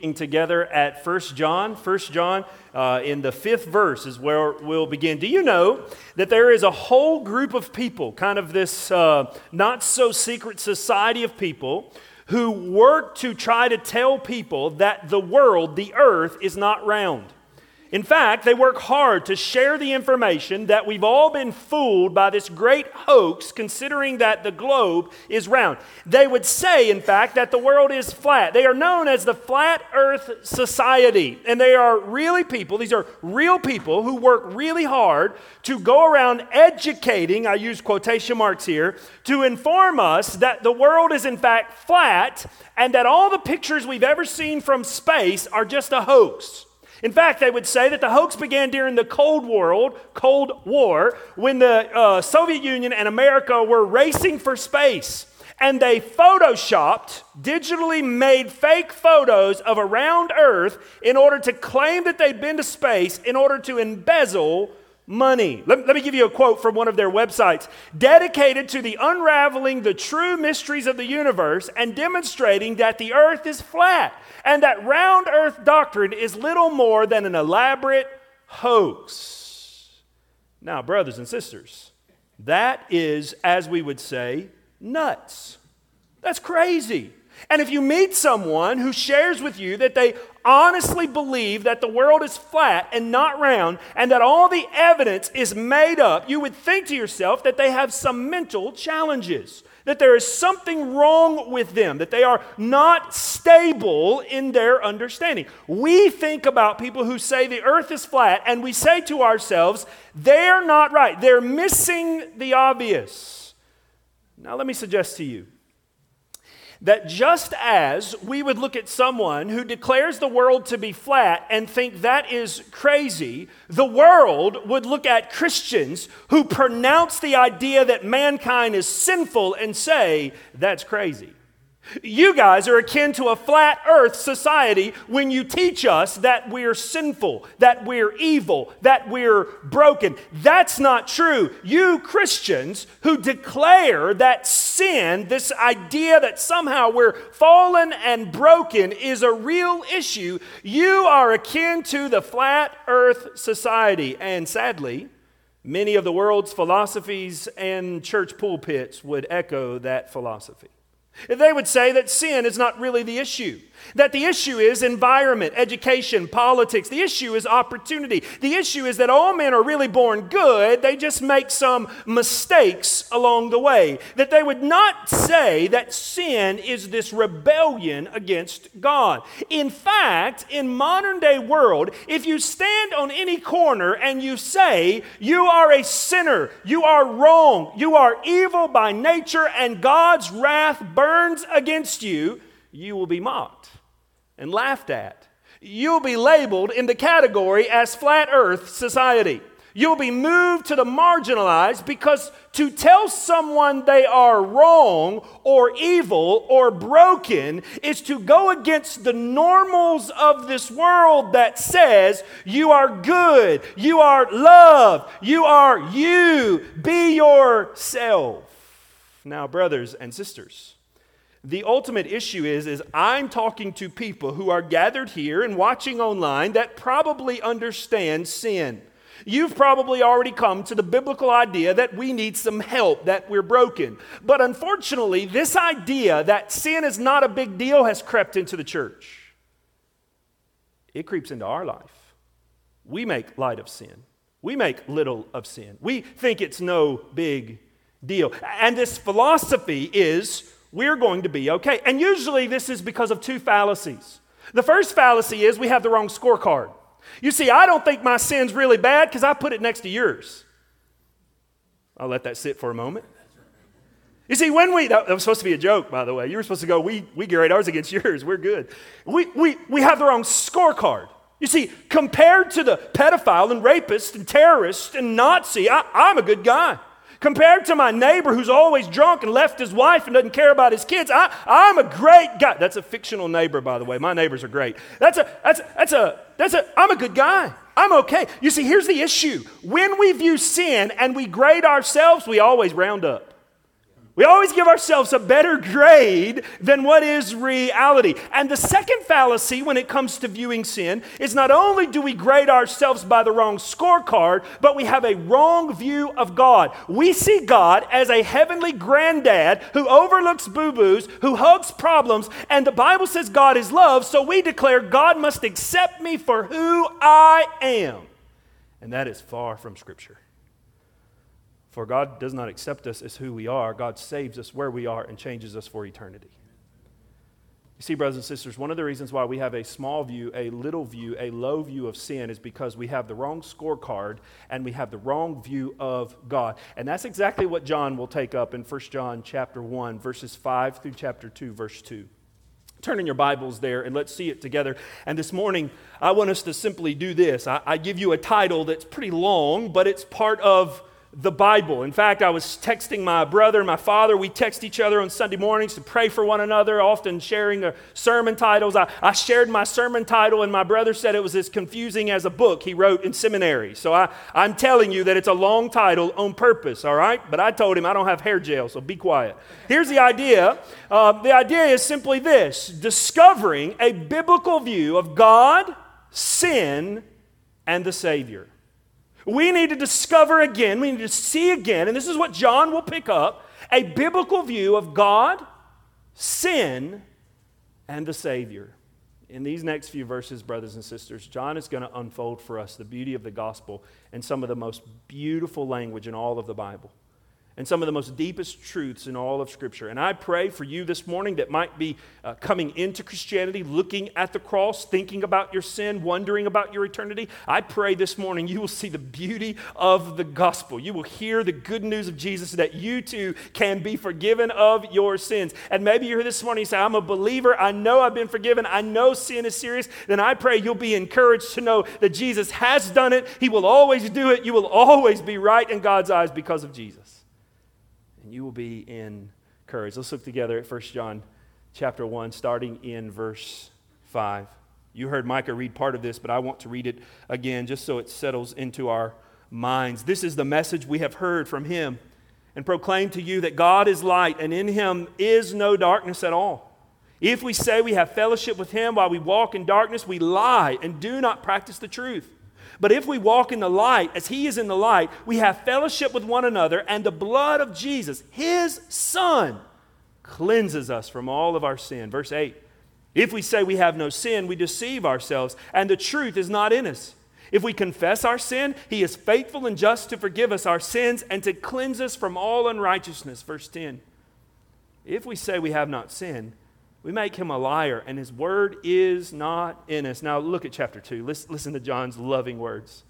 looking together at 1 John. 1 John, uh, in the fifth verse, is where we'll begin. Do you know that there is a whole group of people, kind of this uh, not so secret society of people, who work to try to tell people that the world, the earth, is not round? In fact, they work hard to share the information that we've all been fooled by this great hoax, considering that the globe is round. They would say, in fact, that the world is flat. They are known as the Flat Earth Society. And they are really people, these are real people who work really hard to go around educating, I use quotation marks here, to inform us that the world is in fact flat and that all the pictures we've ever seen from space are just a hoax. In fact, they would say that the hoax began during the Cold War, Cold War, when the uh, Soviet Union and America were racing for space. And they photoshopped, digitally made fake photos of a round Earth in order to claim that they'd been to space in order to embezzle money. Let, let, me give you a quote from one of their websites dedicated to the unraveling the true mysteries of the universe and demonstrating that the earth is flat and that round earth doctrine is little more than an elaborate hoax. Now, brothers and sisters, that is, as we would say, nuts. That's crazy. And if you meet someone who shares with you that they honestly believe that the world is flat and not round and that all the evidence is made up, you would think to yourself that they have some mental challenges, that there is something wrong with them, that they are not stable in their understanding. We think about people who say the earth is flat and we say to ourselves, they're not right, they're missing the obvious. Now, let me suggest to you that just as we would look at someone who declares the world to be flat and think that is crazy, the world would look at Christians who pronounce the idea that mankind is sinful and say, that's crazy. You guys are akin to a flat earth society when you teach us that we're sinful, that we're evil, that we're broken. That's not true. You Christians who declare that sin, this idea that somehow we're fallen and broken, is a real issue, you are akin to the flat earth society. And sadly, many of the world's philosophies and church pulpits would echo that philosophy. They would say that sin is not really the issue. That the issue is environment, education, politics. The issue is opportunity. The issue is that all men are really born good, they just make some mistakes along the way. That they would not say that sin is this rebellion against God. In fact, in modern day world, if you stand on any corner and you say you are a sinner, you are wrong, you are evil by nature and God's wrath burns against you, you will be mocked and laughed at. You'll be labeled in the category as flat earth society. You'll be moved to the marginalized because to tell someone they are wrong or evil or broken is to go against the normals of this world that says you are good, you are loved, you are you, be yourself. Now, brothers and sisters, the ultimate issue is, is I'm talking to people who are gathered here and watching online that probably understand sin. You've probably already come to the biblical idea that we need some help, that we're broken. But unfortunately, this idea that sin is not a big deal has crept into the church. It creeps into our life. We make light of sin, we make little of sin. We think it's no big deal. And this philosophy is we're going to be okay. And usually this is because of two fallacies. The first fallacy is we have the wrong scorecard. You see, I don't think my sin's really bad because I put it next to yours. I'll let that sit for a moment. You see, when we, that was supposed to be a joke, by the way. You were supposed to go, we, we grade ours against yours. We're good. We, we, we have the wrong scorecard. You see, compared to the pedophile and rapist and terrorist and Nazi, I, I'm a good guy. Compared to my neighbor who's always drunk and left his wife and doesn't care about his kids, I, I'm a great guy. That's a fictional neighbor, by the way. My neighbors are great. That's a, that's, that's a, that's a, I'm a good guy. I'm okay. You see, here's the issue. When we view sin and we grade ourselves, we always round up. We always give ourselves a better grade than what is reality. And the second fallacy when it comes to viewing sin is not only do we grade ourselves by the wrong scorecard, but we have a wrong view of God. We see God as a heavenly granddad who overlooks boo boos, who hugs problems, and the Bible says God is love, so we declare God must accept me for who I am. And that is far from Scripture. For God does not accept us as who we are, God saves us where we are and changes us for eternity. You see, brothers and sisters, one of the reasons why we have a small view, a little view, a low view of sin is because we have the wrong scorecard and we have the wrong view of God. And that's exactly what John will take up in 1 John chapter 1, verses 5 through chapter 2, verse 2. Turn in your Bibles there and let's see it together. And this morning, I want us to simply do this. I, I give you a title that's pretty long, but it's part of the Bible. In fact, I was texting my brother, my father. We text each other on Sunday mornings to pray for one another, often sharing sermon titles. I, I shared my sermon title, and my brother said it was as confusing as a book he wrote in seminary. So I, I'm telling you that it's a long title on purpose, all right? But I told him I don't have hair gel, so be quiet. Here's the idea uh, the idea is simply this discovering a biblical view of God, sin, and the Savior. We need to discover again, we need to see again, and this is what John will pick up a biblical view of God, sin, and the Savior. In these next few verses, brothers and sisters, John is going to unfold for us the beauty of the gospel and some of the most beautiful language in all of the Bible and some of the most deepest truths in all of Scripture. And I pray for you this morning that might be uh, coming into Christianity, looking at the cross, thinking about your sin, wondering about your eternity. I pray this morning you will see the beauty of the gospel. You will hear the good news of Jesus that you too can be forgiven of your sins. And maybe you're here this morning and say, I'm a believer. I know I've been forgiven. I know sin is serious. Then I pray you'll be encouraged to know that Jesus has done it. He will always do it. You will always be right in God's eyes because of Jesus and you will be encouraged. Let's look together at 1 John chapter 1, starting in verse 5. You heard Micah read part of this, but I want to read it again just so it settles into our minds. This is the message we have heard from him and proclaim to you that God is light, and in him is no darkness at all. If we say we have fellowship with him while we walk in darkness, we lie and do not practice the truth. But if we walk in the light, as he is in the light, we have fellowship with one another, and the blood of Jesus, his son, cleanses us from all of our sin. Verse 8 If we say we have no sin, we deceive ourselves, and the truth is not in us. If we confess our sin, he is faithful and just to forgive us our sins and to cleanse us from all unrighteousness. Verse 10 If we say we have not sinned, we make him a liar, and his word is not in us. Now, look at chapter 2. Listen, listen to John's loving words.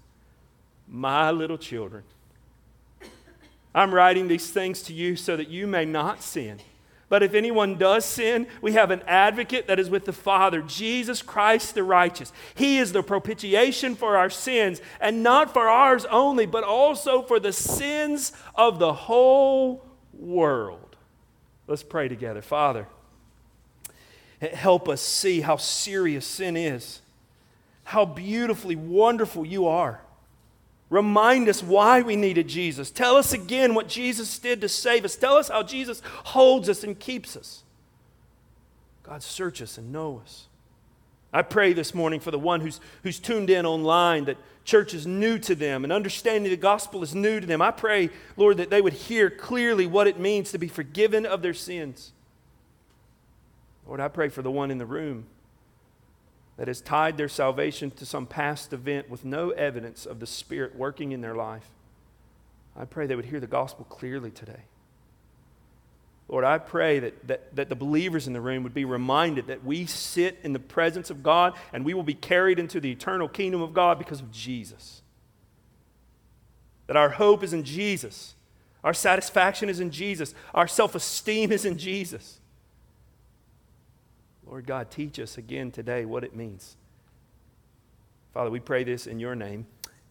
My little children, I'm writing these things to you so that you may not sin. But if anyone does sin, we have an advocate that is with the Father, Jesus Christ the righteous. He is the propitiation for our sins, and not for ours only, but also for the sins of the whole world. Let's pray together. Father, help us see how serious sin is, how beautifully wonderful you are. Remind us why we needed Jesus. Tell us again what Jesus did to save us. Tell us how Jesus holds us and keeps us. God, search us and know us. I pray this morning for the one who's, who's tuned in online that church is new to them and understanding the gospel is new to them. I pray, Lord, that they would hear clearly what it means to be forgiven of their sins. Lord, I pray for the one in the room that has tied their salvation to some past event with no evidence of the Spirit working in their life. I pray they would hear the gospel clearly today. Lord, I pray that, that, that the believers in the room would be reminded that we sit in the presence of God and we will be carried into the eternal kingdom of God because of Jesus. That our hope is in Jesus, our satisfaction is in Jesus, our self esteem is in Jesus. Lord God, teach us again today what it means. Father, we pray this in your name.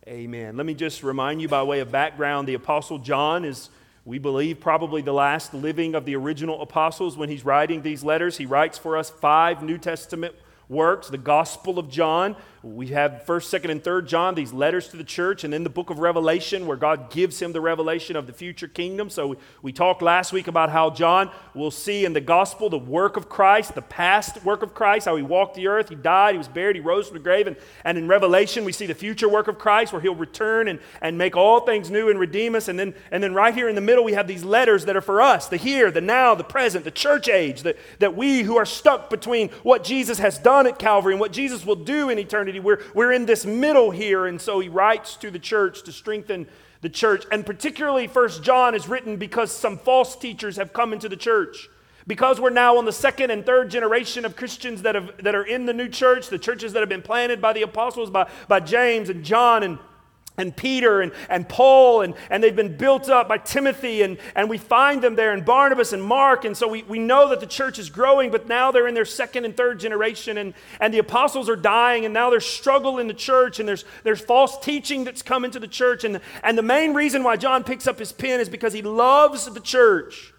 Amen. Let me just remind you by way of background the Apostle John is, we believe, probably the last living of the original apostles. When he's writing these letters, he writes for us five New Testament works the Gospel of John, We have 1st, 2nd, and 3rd John, these letters to the church, and then the book of Revelation, where God gives him the revelation of the future kingdom. So we, we talked last week about how John will see in the gospel the work of Christ, the past work of Christ, how he walked the earth, he died, he was buried, he rose from the grave. And, and in Revelation, we see the future work of Christ, where he'll return and, and make all things new and redeem us. And then, and then right here in the middle, we have these letters that are for us the here, the now, the present, the church age, that, that we who are stuck between what Jesus has done at Calvary and what Jesus will do in eternity, we're, we're in this middle here. And so he writes to the church to strengthen the church. And particularly, First John is written because some false teachers have come into the church. Because we're now on the second and third generation of Christians that, have, that are in the new church, the churches that have been planted by the apostles, by, by James and John and and Peter and, and Paul, and, and they've been built up by Timothy, and, and we find them there, and Barnabas and Mark. And so we, we know that the church is growing, but now they're in their second and third generation, and, and the apostles are dying, and now there's struggle in the church, and there's, there's false teaching that's come into the church. And, and the main reason why John picks up his pen is because he loves the church.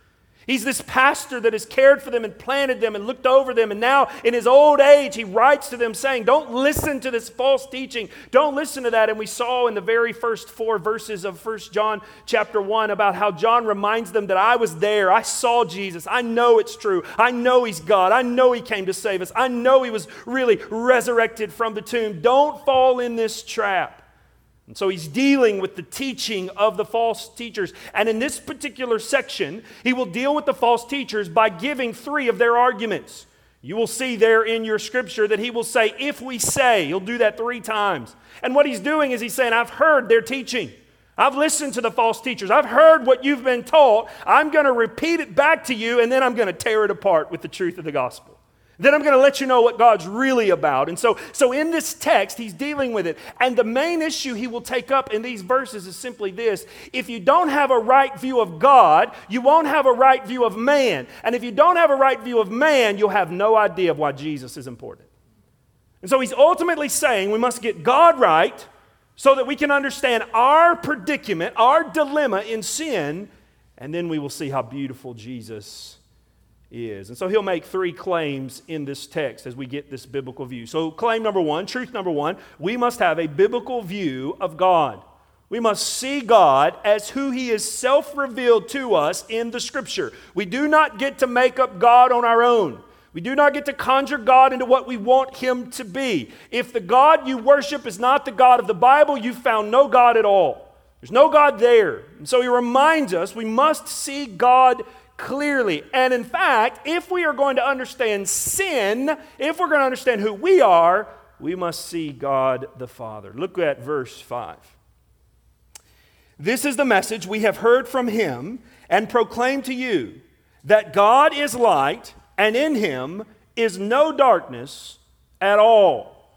He's this pastor that has cared for them and planted them and looked over them. And now, in his old age, he writes to them saying, Don't listen to this false teaching. Don't listen to that. And we saw in the very first four verses of First John chapter 1 about how John reminds them that I was there. I saw Jesus. I know it's true. I know he's God. I know he came to save us. I know he was really resurrected from the tomb. Don't fall in this trap. And so he's dealing with the teaching of the false teachers. And in this particular section, he will deal with the false teachers by giving three of their arguments. You will see there in your scripture that he will say, if we say, he'll do that three times. And what he's doing is he's saying, I've heard their teaching. I've listened to the false teachers. I've heard what you've been taught. I'm going to repeat it back to you, and then I'm going to tear it apart with the truth of the gospel. Then I'm going to let you know what God's really about. And so, so in this text, he's dealing with it. And the main issue he will take up in these verses is simply this if you don't have a right view of God, you won't have a right view of man. And if you don't have a right view of man, you'll have no idea of why Jesus is important. And so he's ultimately saying we must get God right so that we can understand our predicament, our dilemma in sin, and then we will see how beautiful Jesus is. And so he'll make three claims in this text as we get this biblical view. So, claim number one, truth number one, we must have a biblical view of God. We must see God as who He is self revealed to us in the Scripture. We do not get to make up God on our own. We do not get to conjure God into what we want Him to be. If the God you worship is not the God of the Bible, you've found no God at all. There's no God there. And so He reminds us we must see God clearly. And in fact, if we are going to understand sin, if we're going to understand who we are, we must see God the Father. Look at verse 5. This is the message we have heard from him and proclaim to you that God is light and in him is no darkness at all.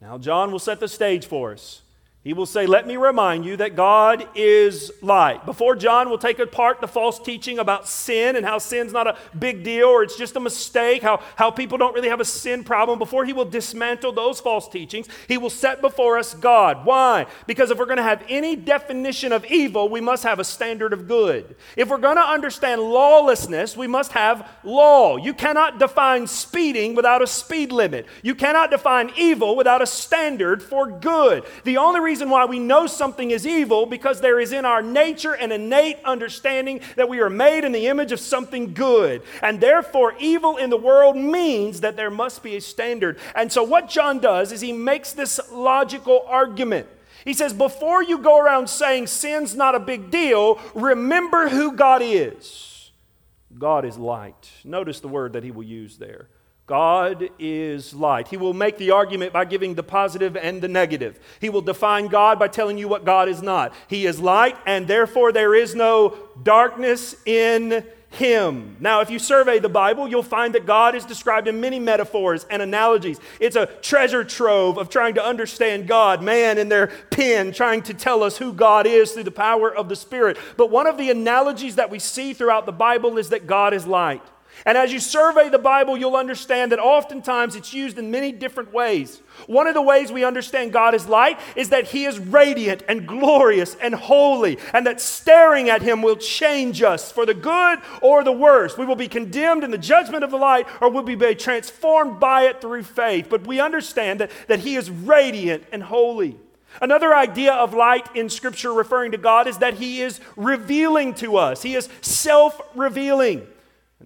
Now, John will set the stage for us. He will say, Let me remind you that God is light. Before John will take apart the false teaching about sin and how sin's not a big deal or it's just a mistake, how, how people don't really have a sin problem, before he will dismantle those false teachings, he will set before us God. Why? Because if we're going to have any definition of evil, we must have a standard of good. If we're going to understand lawlessness, we must have law. You cannot define speeding without a speed limit, you cannot define evil without a standard for good. The only reason reason why we know something is evil because there is in our nature an innate understanding that we are made in the image of something good. And therefore, evil in the world means that there must be a standard. And so, what John does is he makes this logical argument. He says, Before you go around saying sin's not a big deal, remember who God is. God is light. Notice the word that he will use there. God is light. He will make the argument by giving the positive and the negative. He will define God by telling you what God is not. He is light, and therefore there is no darkness in him. Now, if you survey the Bible, you'll find that God is described in many metaphors and analogies. It's a treasure trove of trying to understand God, man in their pen trying to tell us who God is through the power of the Spirit. But one of the analogies that we see throughout the Bible is that God is light. And as you survey the Bible, you'll understand that oftentimes it's used in many different ways. One of the ways we understand God is light is that He is radiant and glorious and holy, and that staring at Him will change us for the good or the worse. We will be condemned in the judgment of the light, or we'll be transformed by it through faith. But we understand that, that He is radiant and holy. Another idea of light in Scripture referring to God is that He is revealing to us, He is self revealing.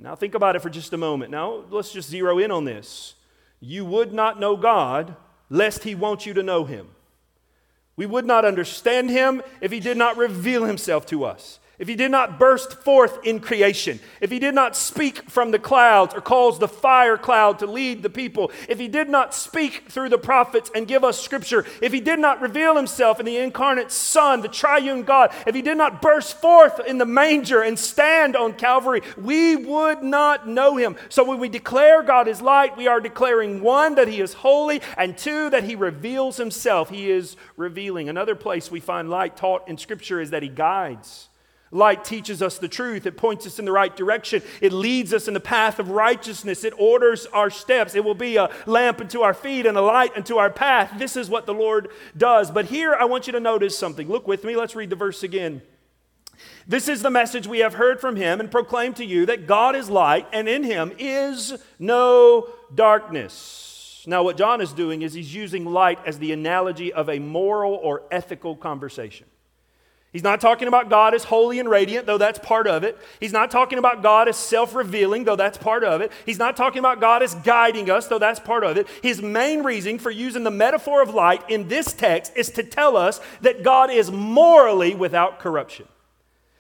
Now, think about it for just a moment. Now, let's just zero in on this. You would not know God lest He want you to know Him. We would not understand Him if He did not reveal Himself to us if he did not burst forth in creation, if he did not speak from the clouds or cause the fire cloud to lead the people, if he did not speak through the prophets and give us scripture, if he did not reveal himself in the incarnate Son, the triune God, if he did not burst forth in the manger and stand on Calvary, we would not know him. So when we declare God is light, we are declaring one, that he is holy, and two, that he reveals himself. He is revealing. Another place we find light taught in scripture is that he guides. Light teaches us the truth. It points us in the right direction. It leads us in the path of righteousness. It orders our steps. It will be a lamp unto our feet and a light unto our path. This is what the Lord does. But here I want you to notice something. Look with me. Let's read the verse again. This is the message we have heard from him and proclaim to you that God is light and in him is no darkness. Now, what John is doing is he's using light as the analogy of a moral or ethical conversation. He's not talking about God as holy and radiant, though that's part of it. He's not talking about God as self revealing, though that's part of it. He's not talking about God as guiding us, though that's part of it. His main reason for using the metaphor of light in this text is to tell us that God is morally without corruption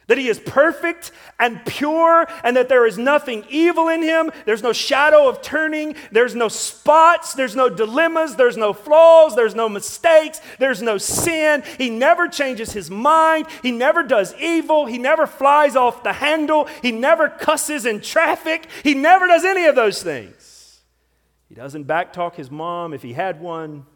that he is perfect and pure and that there is nothing evil in him. There's no shadow of turning. There's no spots. There's no dilemmas. There's no flaws. There's no mistakes. There's no sin. He never changes his mind. He never does evil. He never flies off the handle. He never cusses in traffic. He never does any of those things. He doesn't backtalk his mom if he had one.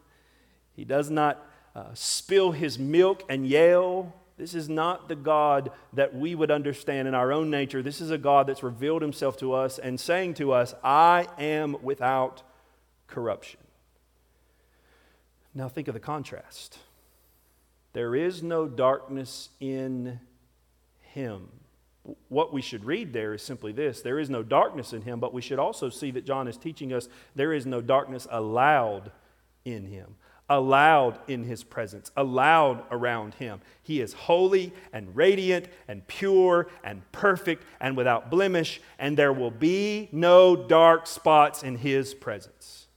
He does not uh, spill his milk and yell this is not the God that we would understand in our own nature. This is a God that's revealed himself to us and saying to us, I am without corruption. Now think of the contrast. There is no darkness in him. What we should read there is simply this there is no darkness in him, but we should also see that John is teaching us there is no darkness allowed in him allowed in his presence, allowed around him. He is holy and radiant and pure and perfect and without blemish, and there will be no dark spots in his presence.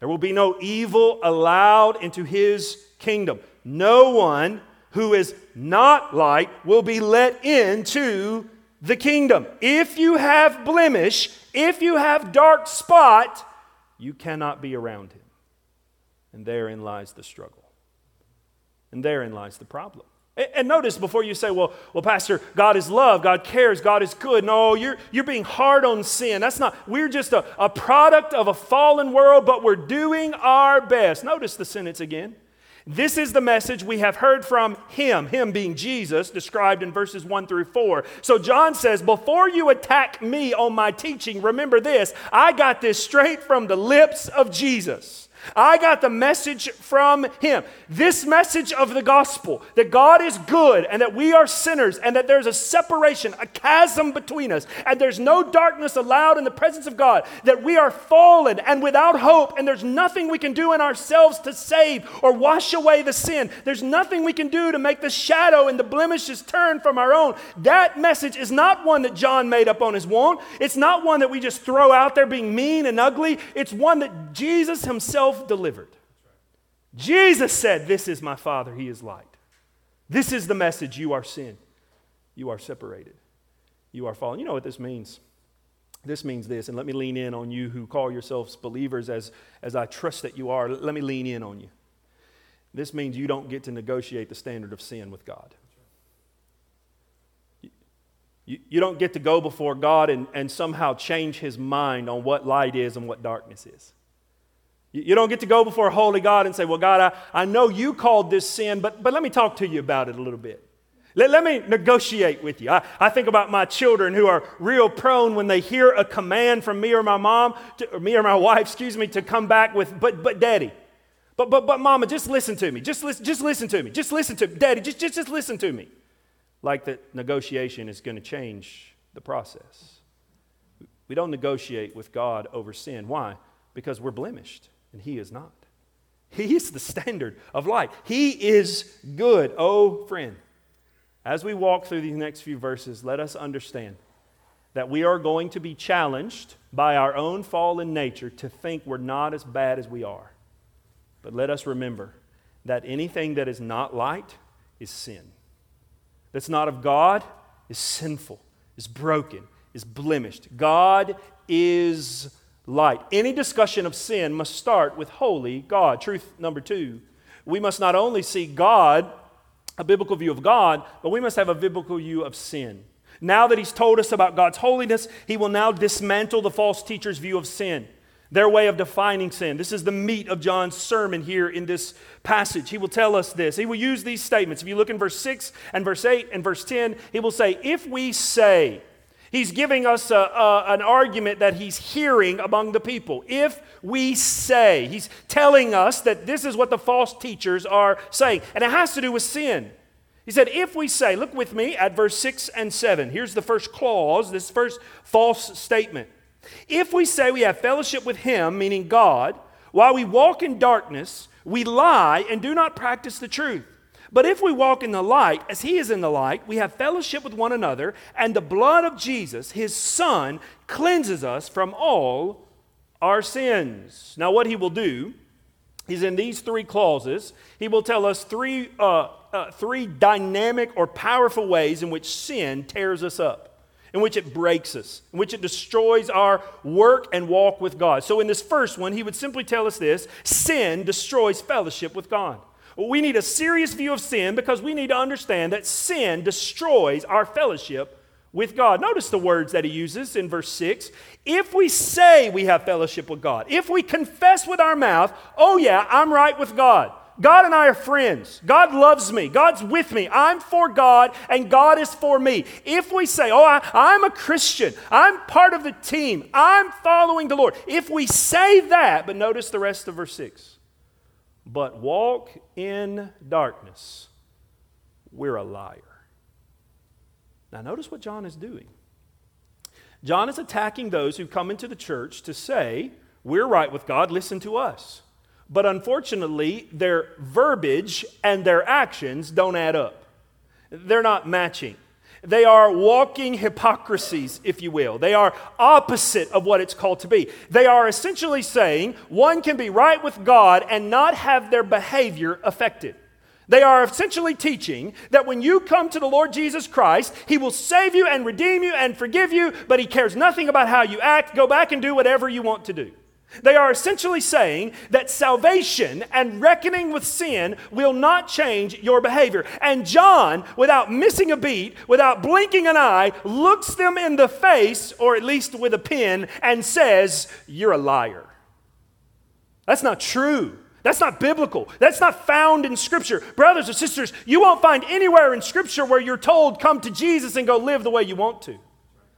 There will be no evil allowed into his kingdom. No one who is not light will be let into the kingdom. If you have blemish, if you have dark spot, you cannot be around him. And therein lies the struggle. And therein lies the problem. And notice before you say, well, well, Pastor, God is love, God cares, God is good. No, you're, you're being hard on sin. That's not, we're just a, a product of a fallen world, but we're doing our best. Notice the sentence again. This is the message we have heard from him, him being Jesus, described in verses 1 through 4. So John says, Before you attack me on my teaching, remember this I got this straight from the lips of Jesus. I got the message from him. This message of the gospel that God is good and that we are sinners and that there's a separation, a chasm between us, and there's no darkness allowed in the presence of God, that we are fallen and without hope, and there's nothing we can do in ourselves to save or wash away the sin. There's nothing we can do to make the shadow and the blemishes turn from our own. That message is not one that John made up on his own. It's not one that we just throw out there being mean and ugly. It's one that Jesus himself delivered. Jesus said, This is my Father, He is light. This is the message you are sin. You are separated. You are fallen. You know what this means? This means this, and let me lean in on you who call yourselves believers as, as I trust that you are. Let me lean in on you. This means you don't get to negotiate the standard of sin with God. You, you don't get to go before God and, and somehow change his mind on what light is and what darkness is. You don't get to go before a holy God and say, Well, God, I, I know you called this sin, but, but let me talk to you about it a little bit. Let, let me negotiate with you. I, I think about my children who are real prone when they hear a command from me or my mom, to, or me or my wife, excuse me, to come back with, but, but daddy. But, but, but mama, just listen to me. Just listen, just listen to me. Just listen to me. Daddy, just, just, just listen to me. Like that negotiation is going to change the process. We don't negotiate with God over sin. Why? Because we're blemished and He is not. He is the standard of light. He is good. Oh, friend, as we walk through these next few verses, let us understand that we are going to be challenged by our own fallen nature to think we're not as bad as we are. But let us remember that anything that is not light is sin. That's not of God is sinful, is broken, is blemished. God is light. Any discussion of sin must start with holy God. Truth number two, we must not only see God, a biblical view of God, but we must have a biblical view of sin. Now that he's told us about God's holiness, he will now dismantle the false teacher's view of sin, their way of defining sin. This is the meat of John's sermon here in this passage. He will tell us this. He will use these statements. If you look in verse 6 and verse 8 and verse 10, he will say, If we say, He's giving us a, a, an argument that he's hearing among the people. If we say, he's telling us that this is what the false teachers are saying, and it has to do with sin. He said, if we say, look with me at verse 6 and 7. Here's the first clause, this first false statement. If we say we have fellowship with him, meaning God, while we walk in darkness, we lie and do not practice the truth. But if we walk in the light, as he is in the light, we have fellowship with one another, and the blood of Jesus, his son, cleanses us from all our sins. Now, what he will do is in these three clauses, he will tell us three, uh, uh, three dynamic or powerful ways in which sin tears us up in which it breaks us, in which it destroys our work and walk with God. So, in this first one, he would simply tell us this sin destroys fellowship with God. We need a serious view of sin because we need to understand that sin destroys our fellowship with God. Notice the words that he uses in verse 6. If we say we have fellowship with God, if we confess with our mouth, oh yeah, I'm right with God. God and I are friends. God loves me. God's with me. I'm for God and God is for me. If we say, Oh, I, am a Christian, I'm part of the team, I'm following the Lord. If we say that, but notice the rest of verse 6 but walk in darkness, we're a liar. Now, notice what John is doing. John is attacking those who come into the church to say, We're right with God, listen to us. But unfortunately, their verbiage and their actions don't add up. They're not matching. They are walking hypocrisies, if you will. They are opposite of what it's called to be. They are essentially saying one can be right with God and not have their behavior affected. They are essentially teaching that when you come to the Lord Jesus Christ, He will save you and redeem you and forgive you, but He cares nothing about how you act. Go back and do whatever you want to do. They are essentially saying that salvation and reckoning with sin will not change your behavior. And John, without missing a beat, without blinking an eye, looks them in the face, or at least with a pen, and says, You're a liar. That's not true. That's not biblical. That's not found in Scripture. Brothers and sisters, you won't find anywhere in Scripture where you're told, Come to Jesus and go live the way you want to.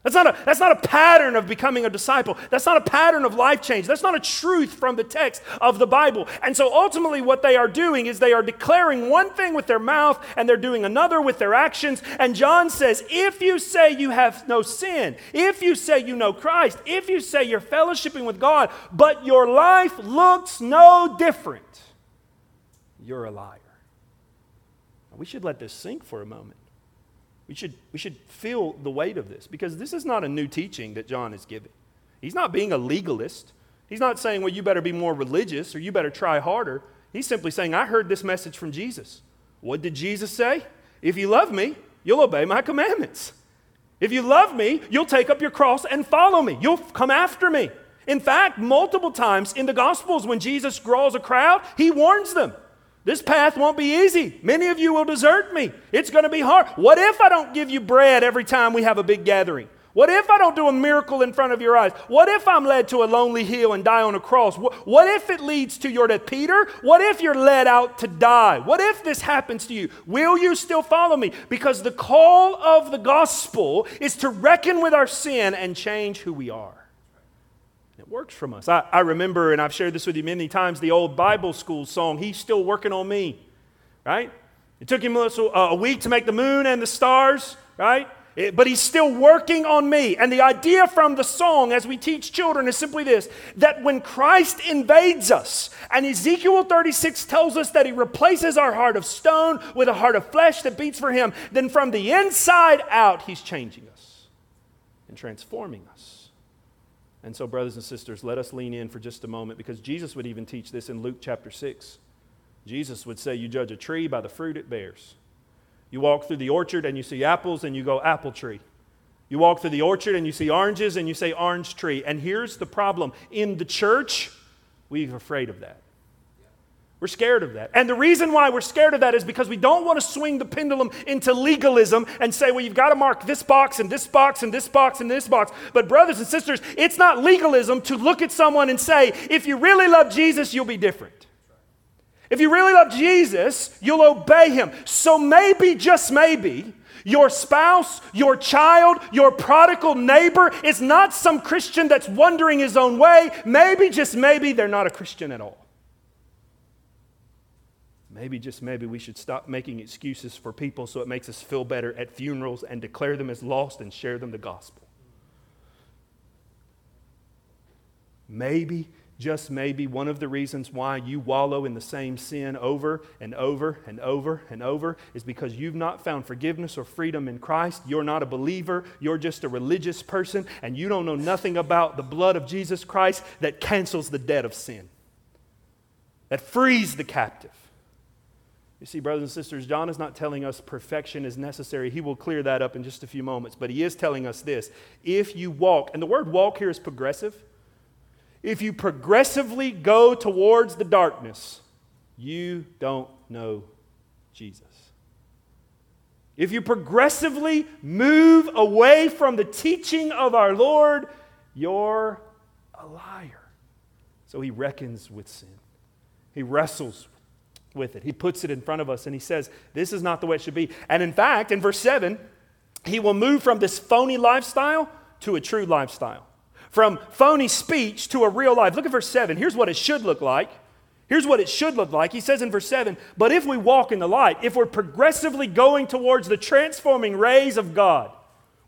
That's not, a, that's not a pattern of becoming a disciple. That's not a pattern of life change. That's not a truth from the text of the Bible. And so ultimately, what they are doing is they are declaring one thing with their mouth and they're doing another with their actions. And John says, if you say you have no sin, if you say you know Christ, if you say you're fellowshipping with God, but your life looks no different, you're a liar. We should let this sink for a moment. We should, we should feel the weight of this because this is not a new teaching that John is giving. He's not being a legalist. He's not saying, well, you better be more religious or you better try harder. He's simply saying, I heard this message from Jesus. What did Jesus say? If you love me, you'll obey my commandments. If you love me, you'll take up your cross and follow me. You'll come after me. In fact, multiple times in the Gospels, when Jesus draws a crowd, he warns them. This path won't be easy. Many of you will desert me. It's going to be hard. What if I don't give you bread every time we have a big gathering? What if I don't do a miracle in front of your eyes? What if I'm led to a lonely hill and die on a cross? What if it leads to your death? Peter, what if you're led out to die? What if this happens to you? Will you still follow me? Because the call of the gospel is to reckon with our sin and change who we are. Works from us. I, I remember, and I've shared this with you many times, the old Bible school song, He's Still Working on Me, right? It took him a week to make the moon and the stars, right? It, but he's still working on me. And the idea from the song, as we teach children, is simply this that when Christ invades us, and Ezekiel 36 tells us that he replaces our heart of stone with a heart of flesh that beats for him, then from the inside out, he's changing us and transforming us. And so, brothers and sisters, let us lean in for just a moment because Jesus would even teach this in Luke chapter 6. Jesus would say, You judge a tree by the fruit it bears. You walk through the orchard and you see apples and you go, apple tree. You walk through the orchard and you see oranges and you say, orange tree. And here's the problem in the church, we're afraid of that. We're scared of that. And the reason why we're scared of that is because we don't want to swing the pendulum into legalism and say, well, you've got to mark this box and this box and this box and this box. But, brothers and sisters, it's not legalism to look at someone and say, if you really love Jesus, you'll be different. If you really love Jesus, you'll obey him. So maybe, just maybe, your spouse, your child, your prodigal neighbor is not some Christian that's wandering his own way. Maybe, just maybe, they're not a Christian at all. Maybe, just maybe, we should stop making excuses for people so it makes us feel better at funerals and declare them as lost and share them the gospel. Maybe, just maybe one of the reasons why you wallow in the same sin over and over and over and over is because you've not found forgiveness or freedom in Christ. You're not a believer, you're just a religious person, and you don't know nothing about the blood of Jesus Christ that cancels the debt of sin, that frees the captive. You see, brothers and sisters, John is not telling us perfection is necessary. He will clear that up in just a few moments. But he is telling us this if you walk, and the word walk here is progressive if you progressively go towards the darkness, you don't know Jesus. If you progressively move away from the teaching of our Lord, you're a liar. So he reckons with sin. He wrestles with it. He puts it in front of us and he says, This is not the way it should be. And in fact, in verse 7, he will move from this phony lifestyle to a true lifestyle from phony speech to a real life. Look at verse 7. Here's what it should look like. Here's what it should look like. He says in verse 7 But if we walk in the light, if we're progressively going towards the transforming rays of God,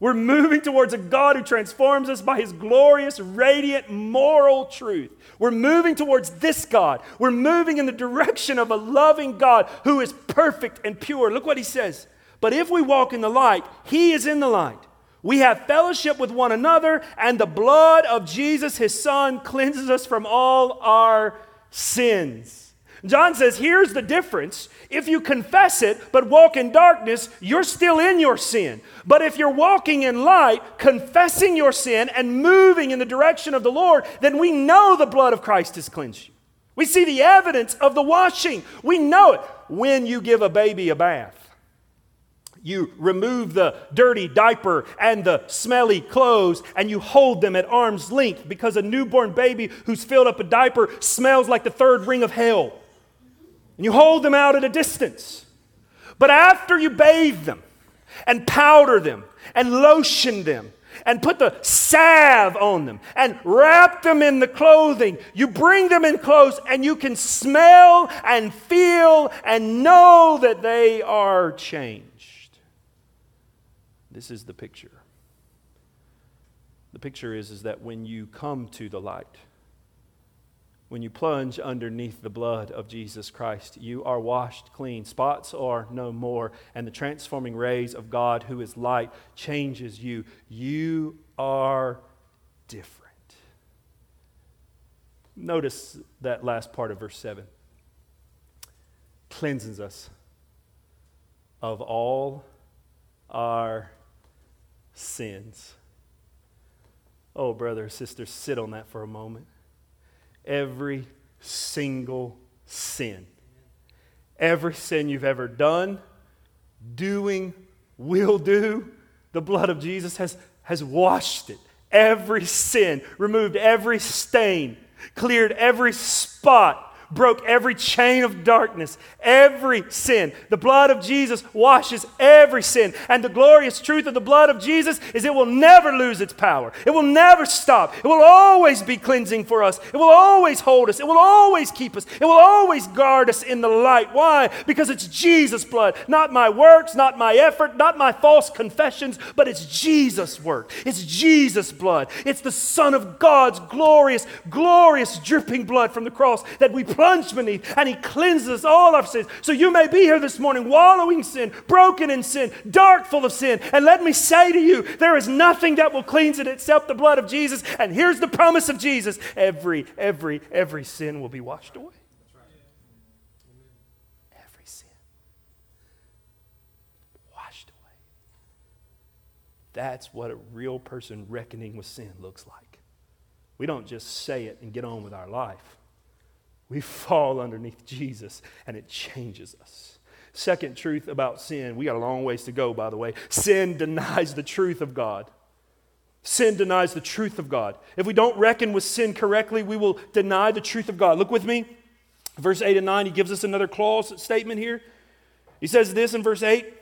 we're moving towards a God who transforms us by his glorious, radiant, moral truth. We're moving towards this God. We're moving in the direction of a loving God who is perfect and pure. Look what he says. But if we walk in the light, he is in the light. We have fellowship with one another, and the blood of Jesus, his son, cleanses us from all our sins. John says, here's the difference. If you confess it but walk in darkness, you're still in your sin. But if you're walking in light, confessing your sin and moving in the direction of the Lord, then we know the blood of Christ has cleansed you. We see the evidence of the washing. We know it when you give a baby a bath. You remove the dirty diaper and the smelly clothes and you hold them at arm's length because a newborn baby who's filled up a diaper smells like the third ring of hell. And you hold them out at a distance. But after you bathe them and powder them and lotion them and put the salve on them and wrap them in the clothing. You bring them in close and you can smell and feel and know that they are changed. This is the picture. The picture is, is that when you come to the light, when you plunge underneath the blood of Jesus Christ, you are washed clean. Spots are no more. And the transforming rays of God, who is light, changes you. You are different. Notice that last part of verse 7 cleanses us of all our sins. Oh, brother, sister, sit on that for a moment. Every single sin. Every sin you've ever done, doing, will do, the blood of Jesus has, has washed it. Every sin, removed every stain, cleared every spot broke every chain of darkness, every sin. The blood of Jesus washes every sin. And the glorious truth of the blood of Jesus is it will never lose its power. It will never stop. It will always be cleansing for us. It will always hold us. It will always keep us. It will always guard us in the light. Why? Because it's Jesus' blood, not my works, not my effort, not my false confessions, but it's Jesus' work. It's Jesus' blood. It's the Son of God's glorious, glorious dripping blood from the cross that we beneath, and He cleanses all our sins. So you may be here this morning wallowing in sin, broken in sin, dark full of sin. And let me say to you, there is nothing that will cleanse it except the blood of Jesus. And here's the promise of Jesus every, every, every sin will be washed away. Every sin. Washed away. That's what a real person reckoning with sin looks like. We don't just say it and get on with our life we fall underneath Jesus and it changes us. Second truth about sin, we got a long ways to go, by the way. Sin denies the truth of God. Sin denies the truth of God. If we don't reckon with sin correctly, we will deny the truth of God. Look with me. Verse 8 and 9, he gives us another clause statement here. He says this in verse 8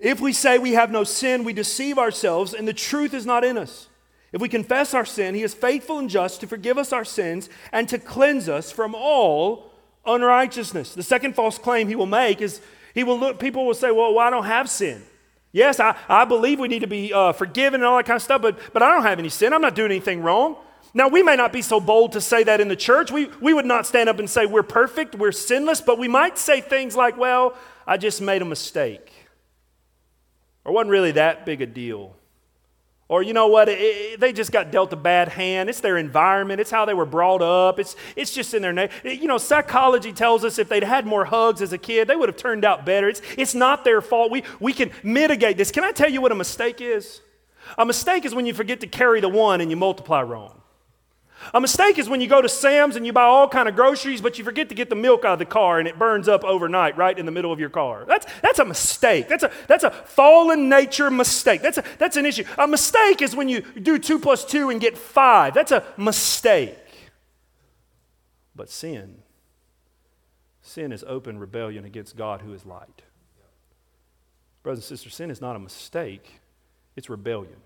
If we say we have no sin, we deceive ourselves, and the truth is not in us. If we confess our sin, he is faithful and just to forgive us our sins and to cleanse us from all unrighteousness. The second false claim he will make is he will look, people will say, well, well I don't have sin. Yes, I, I believe we need to be uh, forgiven and all that kind of stuff, but, but I don't have any sin. I'm not doing anything wrong. Now, we may not be so bold to say that in the church. We, we would not stand up and say we're perfect, we're sinless, but we might say things like, well, I just made a mistake. Or wasn't really that big a deal. Or you know what? It, it, they just got dealt a bad hand. It's their environment. It's how they were brought up. It's, it's just in their name. You know, psychology tells us if they'd had more hugs as a kid, they would have turned out better. It's, it's not their fault. We, we can mitigate this. Can I tell you what a mistake is? A mistake is when you forget to carry the one and you multiply wrong. A mistake is when you go to Sam's and you buy all kind of groceries, but you forget to get the milk out of the car and it burns up overnight right in the middle of your car. That's, that's a mistake. That's a, that's a fallen nature mistake. That's, a, that's an issue. A mistake is when you do two plus two and get five. That's a mistake. But sin, sin is open rebellion against God who is light. Brothers and sisters, sin is not a mistake, it's rebellion,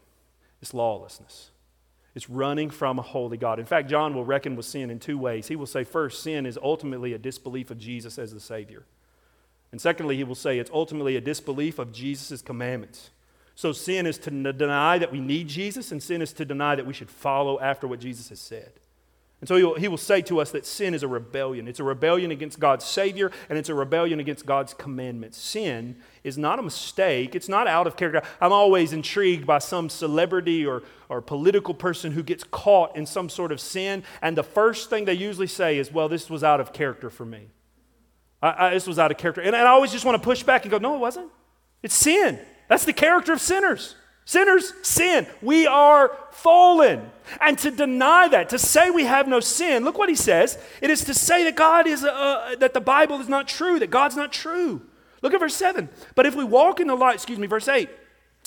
it's lawlessness. It's running from a holy God. In fact, John will reckon with sin in two ways. He will say, first, sin is ultimately a disbelief of Jesus as the Savior. And secondly, he will say it's ultimately a disbelief of Jesus' commandments. So sin is to deny that we need Jesus, and sin is to deny that we should follow after what Jesus has said. And so he will, he will say to us that sin is a rebellion. It's a rebellion against God's Savior, and it's a rebellion against God's commandments. Sin is not a mistake, it's not out of character. I'm always intrigued by some celebrity or, or political person who gets caught in some sort of sin, and the first thing they usually say is, Well, this was out of character for me. I, I, this was out of character. And, and I always just want to push back and go, No, it wasn't. It's sin. That's the character of sinners. Sinners sin. We are fallen. And to deny that, to say we have no sin, look what he says. It is to say that God is, uh, that the Bible is not true, that God's not true. Look at verse 7. But if we walk in the light, excuse me, verse 8,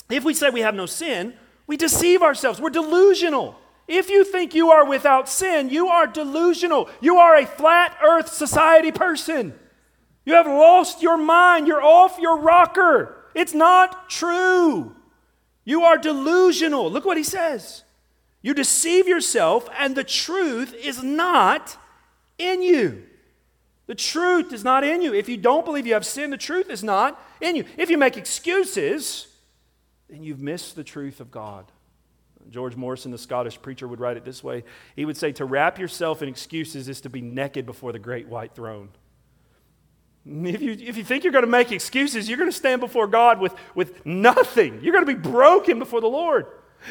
if we say we have no sin, we deceive ourselves. We're delusional. If you think you are without sin, you are delusional. You are a flat earth society person. You have lost your mind. You're off your rocker. It's not true. You are delusional. Look what he says. You deceive yourself, and the truth is not in you. The truth is not in you. If you don't believe you have sin, the truth is not in you. If you make excuses, then you've missed the truth of God. George Morrison, the Scottish preacher, would write it this way He would say, To wrap yourself in excuses is to be naked before the great white throne. If you, if you think you're going to make excuses, you're going to stand before God with, with nothing. You're going to be broken before the Lord.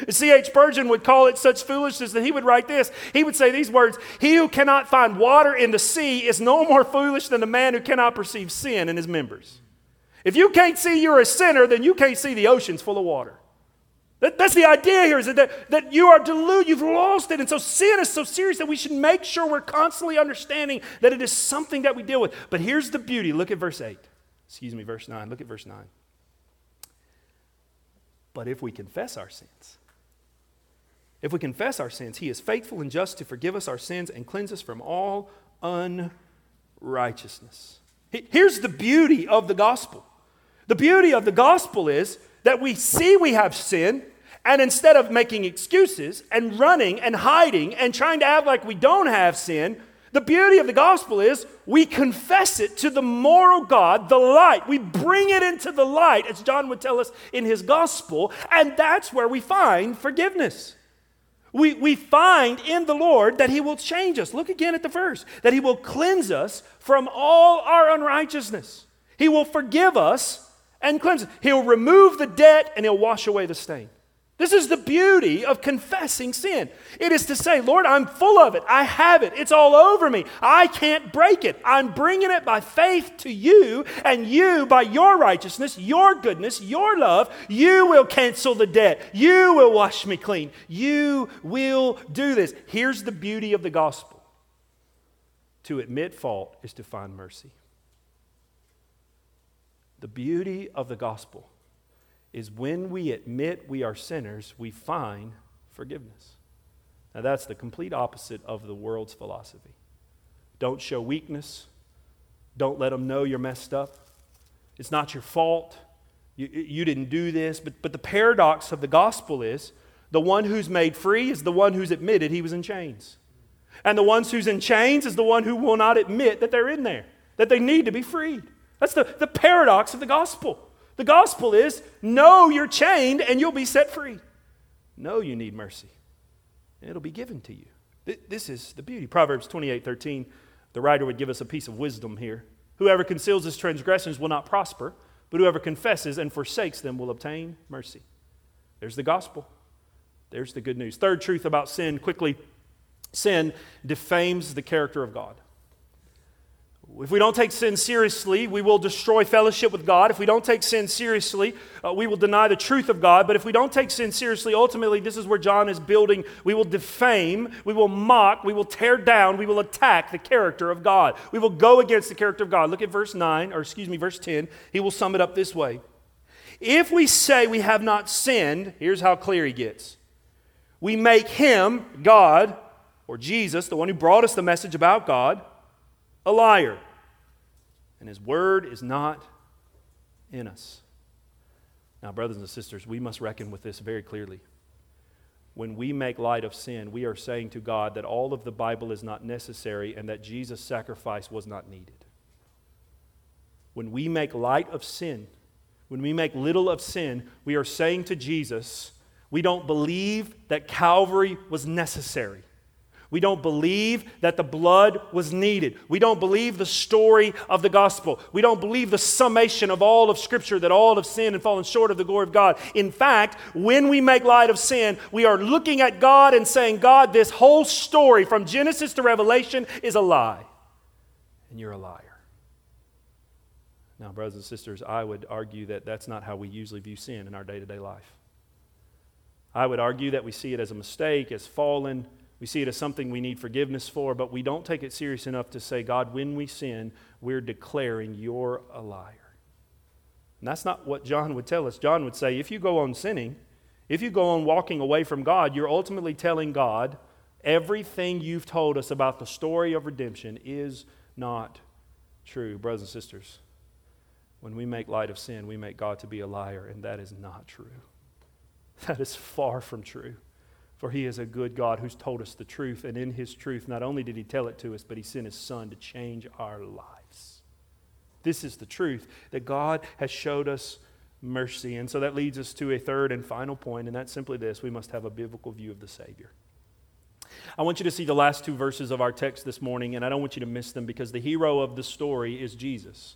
C.H. Spurgeon would call it such foolishness that he would write this. He would say these words He who cannot find water in the sea is no more foolish than the man who cannot perceive sin in his members. If you can't see you're a sinner, then you can't see the oceans full of water. That, that's the idea here is that, that you are deluded, you've lost it. And so sin is so serious that we should make sure we're constantly understanding that it is something that we deal with. But here's the beauty. Look at verse 8. Excuse me, verse 9. Look at verse 9. But if we confess our sins, If we confess our sins, he is faithful and just to forgive us our sins and cleanse us from all unrighteousness. Here's the beauty of the gospel the beauty of the gospel is that we see we have sin, and instead of making excuses and running and hiding and trying to act like we don't have sin, the beauty of the gospel is we confess it to the moral God, the light. We bring it into the light, as John would tell us in his gospel, and that's where we find forgiveness. We, we find in the Lord that He will change us. Look again at the verse that He will cleanse us from all our unrighteousness. He will forgive us and cleanse us. He'll remove the debt and He'll wash away the stain. This is the beauty of confessing sin. It is to say, Lord, I'm full of it. I have it. It's all over me. I can't break it. I'm bringing it by faith to you, and you, by your righteousness, your goodness, your love, you will cancel the debt. You will wash me clean. You will do this. Here's the beauty of the gospel to admit fault is to find mercy. The beauty of the gospel is when we admit we are sinners, we find forgiveness. Now, that's the complete opposite of the world's philosophy. Don't show weakness, don't let them know you're messed up. It's not your fault. You, you didn't do this. But, but the paradox of the gospel is the one who's made free is the one who's admitted he was in chains. And the one who's in chains is the one who will not admit that they're in there, that they need to be freed. That's the, the paradox of the gospel. The gospel is no, you're chained and you'll be set free. No, you need mercy. It'll be given to you. This is the beauty. Proverbs 28 13, the writer would give us a piece of wisdom here. Whoever conceals his transgressions will not prosper, but whoever confesses and forsakes them will obtain mercy. There's the gospel. There's the good news. Third truth about sin quickly sin defames the character of God. If we don't take sin seriously, we will destroy fellowship with God. If we don't take sin seriously, uh, we will deny the truth of God. But if we don't take sin seriously, ultimately, this is where John is building. We will defame, we will mock, we will tear down, we will attack the character of God. We will go against the character of God. Look at verse 9, or excuse me, verse 10. He will sum it up this way If we say we have not sinned, here's how clear he gets we make him, God, or Jesus, the one who brought us the message about God a liar, and his word is not in us. Now, brothers and sisters, we must reckon with this very clearly. When we make light of sin, we are saying to God that all of the Bible is not necessary and that Jesus' sacrifice was not needed. When we make light of sin, when we make little of sin, we are saying to Jesus, we don't believe that Calvary was necessary. We don't believe that the blood was needed. We don't believe the story of the gospel. We don't believe the summation of all of Scripture that all have sinned and fallen short of the glory of God. In fact, when we make light of sin, we are looking at God and saying, God, this whole story from Genesis to Revelation is a lie. And you're a liar. Now, brothers and sisters, I would argue that that's not how we usually view sin in our day to day life. I would argue that we see it as a mistake, as fallen we see it as something we need forgiveness for, but we don't take it serious enough to say, God, when we sin, we're declaring you're a liar. And that's not what John would tell us. John would say, if you go on sinning, if you go on walking away from God, you're ultimately telling God everything you've told us about the story of redemption is not true. Brothers and sisters, when we make light of sin, we make God to be a liar, and that is not true. That is far from true. For he is a good God who's told us the truth. And in his truth, not only did he tell it to us, but he sent his son to change our lives. This is the truth that God has showed us mercy. And so that leads us to a third and final point, and that's simply this we must have a biblical view of the Savior. I want you to see the last two verses of our text this morning, and I don't want you to miss them because the hero of the story is Jesus.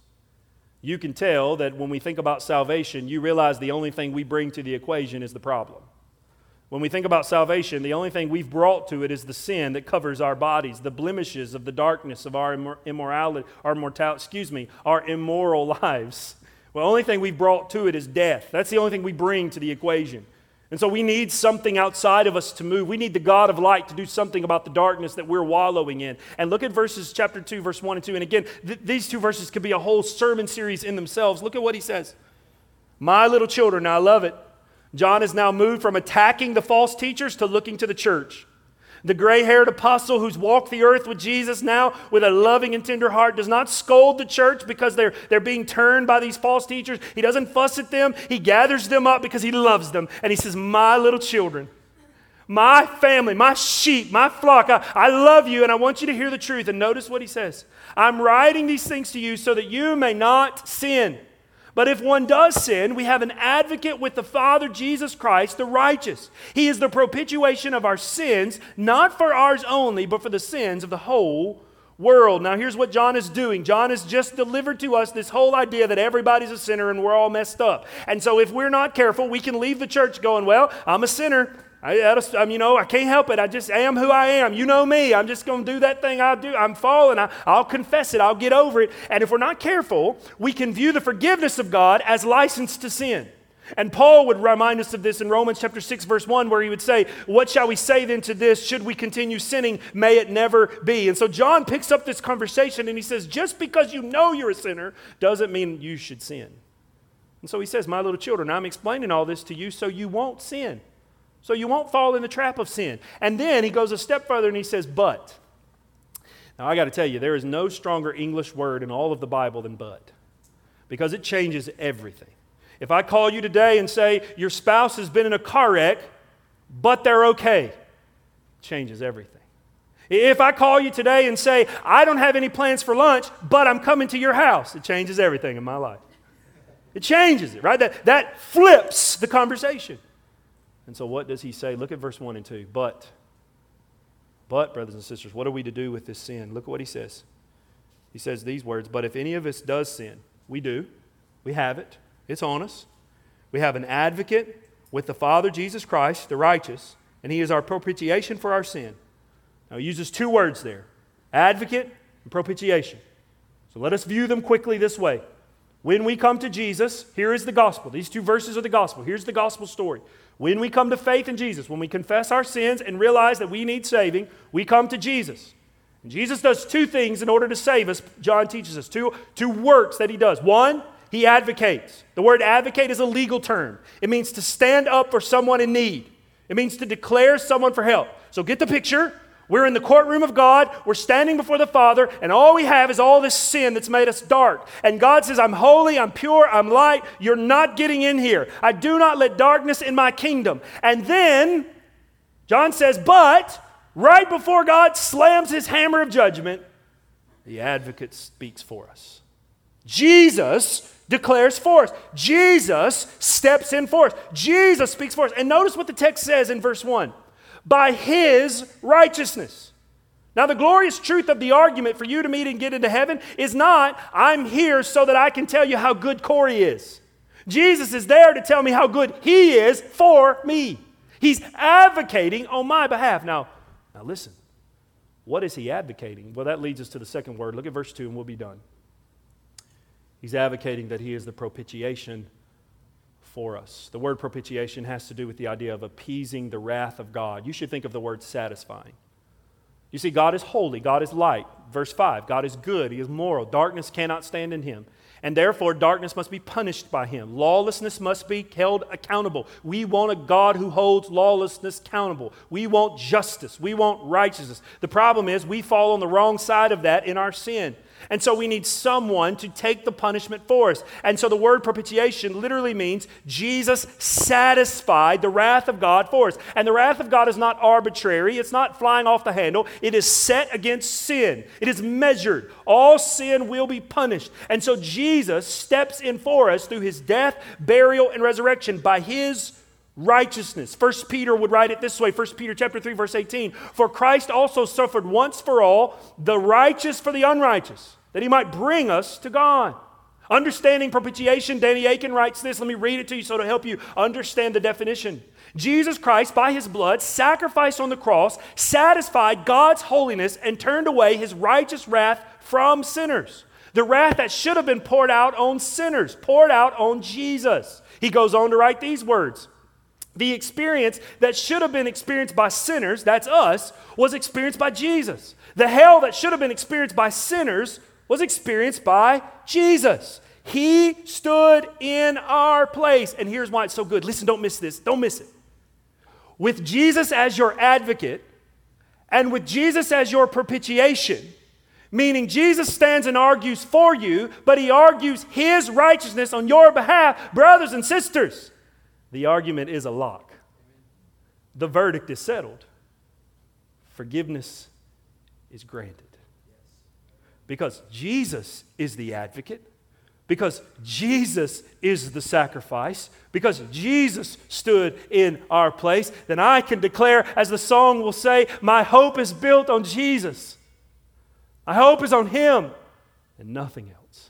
You can tell that when we think about salvation, you realize the only thing we bring to the equation is the problem. When we think about salvation, the only thing we've brought to it is the sin that covers our bodies, the blemishes of the darkness of our immorality, our mortality, excuse me, our immoral lives. Well, the only thing we've brought to it is death. That's the only thing we bring to the equation. And so we need something outside of us to move. We need the God of light to do something about the darkness that we're wallowing in. And look at verses chapter 2, verse 1 and 2. And again, th- these two verses could be a whole sermon series in themselves. Look at what he says. My little children, I love it. John has now moved from attacking the false teachers to looking to the church. The gray haired apostle who's walked the earth with Jesus now with a loving and tender heart does not scold the church because they're, they're being turned by these false teachers. He doesn't fuss at them. He gathers them up because he loves them. And he says, My little children, my family, my sheep, my flock, I, I love you and I want you to hear the truth. And notice what he says I'm writing these things to you so that you may not sin. But if one does sin, we have an advocate with the Father, Jesus Christ, the righteous. He is the propitiation of our sins, not for ours only, but for the sins of the whole world. Now, here's what John is doing John has just delivered to us this whole idea that everybody's a sinner and we're all messed up. And so, if we're not careful, we can leave the church going, Well, I'm a sinner. I, I, you know, I can't help it. I just am who I am. You know me. I'm just going to do that thing I do. I'm falling. I, I'll confess it. I'll get over it. And if we're not careful, we can view the forgiveness of God as license to sin. And Paul would remind us of this in Romans chapter 6 verse 1 where he would say, "What shall we say then to this? Should we continue sinning? May it never be." And so John picks up this conversation and he says, "Just because you know you're a sinner doesn't mean you should sin." And so he says, "My little children, I'm explaining all this to you so you won't sin." So you won't fall in the trap of sin. And then he goes a step further and he says, but. Now I got to tell you, there is no stronger English word in all of the Bible than but, because it changes everything. If I call you today and say, your spouse has been in a car wreck, but they're okay, changes everything. If I call you today and say, I don't have any plans for lunch, but I'm coming to your house, it changes everything in my life. It changes it, right? That, that flips the conversation. And so, what does he say? Look at verse 1 and 2. But, but, brothers and sisters, what are we to do with this sin? Look at what he says. He says these words But if any of us does sin, we do, we have it, it's on us. We have an advocate with the Father, Jesus Christ, the righteous, and he is our propitiation for our sin. Now, he uses two words there advocate and propitiation. So, let us view them quickly this way. When we come to Jesus, here is the gospel. These two verses are the gospel. Here's the gospel story. When we come to faith in Jesus, when we confess our sins and realize that we need saving, we come to Jesus. And Jesus does two things in order to save us. John teaches us two, two works that he does. One, he advocates. The word advocate is a legal term, it means to stand up for someone in need, it means to declare someone for help. So get the picture. We're in the courtroom of God. We're standing before the Father, and all we have is all this sin that's made us dark. And God says, I'm holy, I'm pure, I'm light. You're not getting in here. I do not let darkness in my kingdom. And then, John says, but right before God slams his hammer of judgment, the advocate speaks for us. Jesus declares for us. Jesus steps in for us. Jesus speaks for us. And notice what the text says in verse 1 by his righteousness. Now, the glorious truth of the argument for you to meet and get into heaven is not, I'm here so that I can tell you how good Corey is. Jesus is there to tell me how good he is for me. He's advocating on my behalf. Now, now listen. What is he advocating? Well, that leads us to the second word. Look at verse 2 and we'll be done. He's advocating that he is the propitiation for us. The word propitiation has to do with the idea of appeasing the wrath of God. You should think of the word satisfying. You see, God is holy, God is light. Verse 5 God is good, He is moral. Darkness cannot stand in Him. And therefore, darkness must be punished by Him. Lawlessness must be held accountable. We want a God who holds lawlessness accountable. We want justice. We want righteousness. The problem is, we fall on the wrong side of that in our sin. And so we need someone to take the punishment for us. And so the word propitiation literally means Jesus satisfied the wrath of God for us. And the wrath of God is not arbitrary, it's not flying off the handle. It is set against sin, it is measured. All sin will be punished. And so Jesus steps in for us through his death, burial, and resurrection by his righteousness. First Peter would write it this way, First Peter chapter 3 verse 18, for Christ also suffered once for all, the righteous for the unrighteous, that he might bring us to God. Understanding propitiation, Danny Akin writes this. Let me read it to you so to help you understand the definition. Jesus Christ, by his blood, sacrificed on the cross, satisfied God's holiness, and turned away his righteous wrath from sinners. The wrath that should have been poured out on sinners, poured out on Jesus. He goes on to write these words the experience that should have been experienced by sinners, that's us, was experienced by Jesus. The hell that should have been experienced by sinners was experienced by Jesus. He stood in our place. And here's why it's so good. Listen, don't miss this. Don't miss it. With Jesus as your advocate and with Jesus as your propitiation, meaning Jesus stands and argues for you, but he argues his righteousness on your behalf, brothers and sisters. The argument is a lock. The verdict is settled. Forgiveness is granted. Because Jesus is the advocate, because Jesus is the sacrifice, because Jesus stood in our place, then I can declare, as the song will say, my hope is built on Jesus. My hope is on Him and nothing else.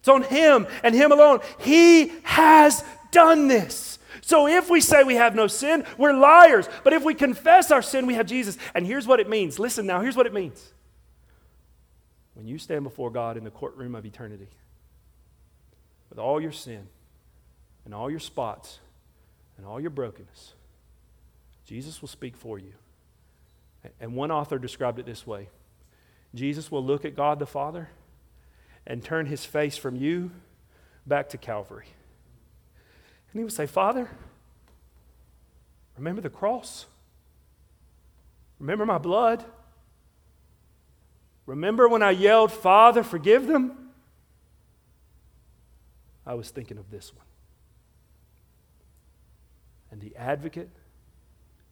It's on Him and Him alone. He has done this. So if we say we have no sin, we're liars. But if we confess our sin, we have Jesus. And here's what it means. Listen now, here's what it means. When you stand before God in the courtroom of eternity with all your sin and all your spots and all your brokenness, Jesus will speak for you. And one author described it this way Jesus will look at God the Father and turn his face from you back to Calvary. And he would say, Father, remember the cross? Remember my blood? Remember when I yelled, Father, forgive them? I was thinking of this one. And the advocate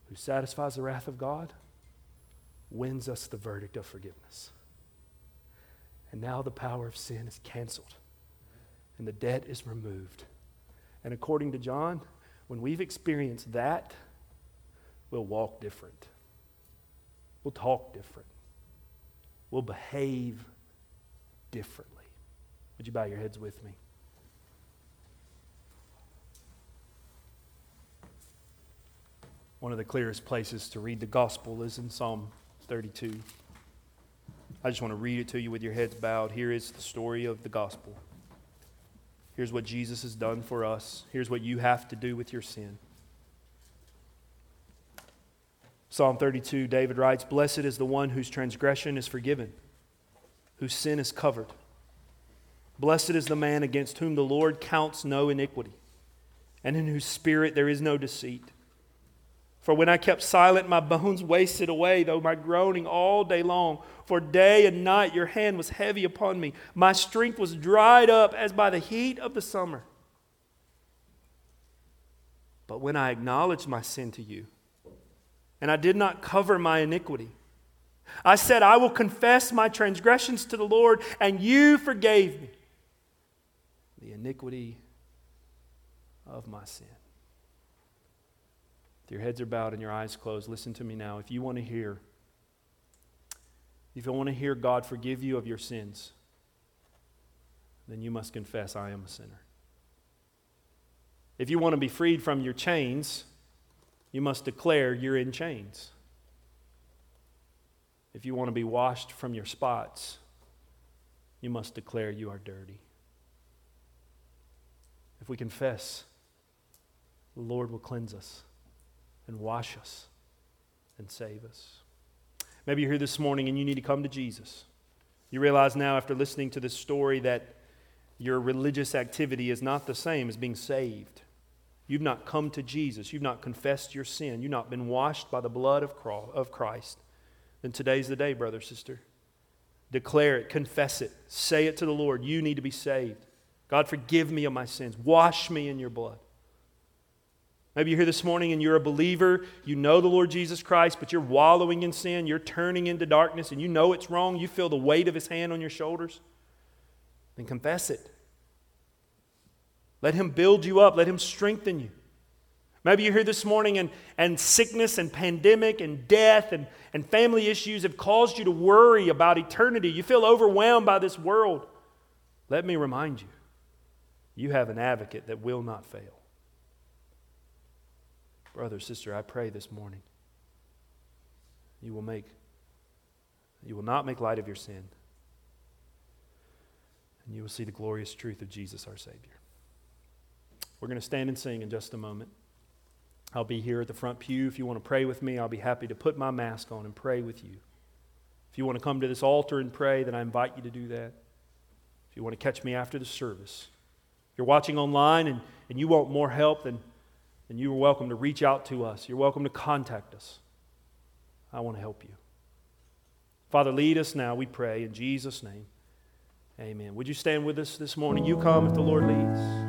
who satisfies the wrath of God wins us the verdict of forgiveness. And now the power of sin is canceled and the debt is removed. And according to John, when we've experienced that, we'll walk different. We'll talk different We'll behave differently. Would you bow your heads with me? One of the clearest places to read the gospel is in Psalm 32. I just want to read it to you with your heads bowed. Here is the story of the gospel. Here's what Jesus has done for us. Here's what you have to do with your sin. Psalm 32, David writes, Blessed is the one whose transgression is forgiven, whose sin is covered. Blessed is the man against whom the Lord counts no iniquity, and in whose spirit there is no deceit. For when I kept silent, my bones wasted away, though my groaning all day long. For day and night your hand was heavy upon me. My strength was dried up as by the heat of the summer. But when I acknowledged my sin to you, and I did not cover my iniquity. I said, I will confess my transgressions to the Lord, and you forgave me the iniquity of my sin. If your heads are bowed and your eyes closed, listen to me now. If you want to hear, if you want to hear God forgive you of your sins, then you must confess, I am a sinner. If you want to be freed from your chains, you must declare you're in chains. If you want to be washed from your spots, you must declare you are dirty. If we confess, the Lord will cleanse us and wash us and save us. Maybe you're here this morning and you need to come to Jesus. You realize now, after listening to this story, that your religious activity is not the same as being saved. You've not come to Jesus. You've not confessed your sin. You've not been washed by the blood of Christ. Then today's the day, brother, sister. Declare it, confess it, say it to the Lord. You need to be saved. God, forgive me of my sins. Wash me in your blood. Maybe you're here this morning and you're a believer. You know the Lord Jesus Christ, but you're wallowing in sin. You're turning into darkness and you know it's wrong. You feel the weight of his hand on your shoulders. Then confess it. Let Him build you up, let Him strengthen you. Maybe you're here this morning and, and sickness and pandemic and death and, and family issues have caused you to worry about eternity. You feel overwhelmed by this world. Let me remind you you have an advocate that will not fail. Brother, sister, I pray this morning you will make you will not make light of your sin and you will see the glorious truth of Jesus our Savior. We're going to stand and sing in just a moment. I'll be here at the front pew. If you want to pray with me, I'll be happy to put my mask on and pray with you. If you want to come to this altar and pray, then I invite you to do that. If you want to catch me after the service, you're watching online and, and you want more help, then, then you are welcome to reach out to us. You're welcome to contact us. I want to help you. Father, lead us now, we pray, in Jesus' name. Amen. Would you stand with us this morning? You come if the Lord leads.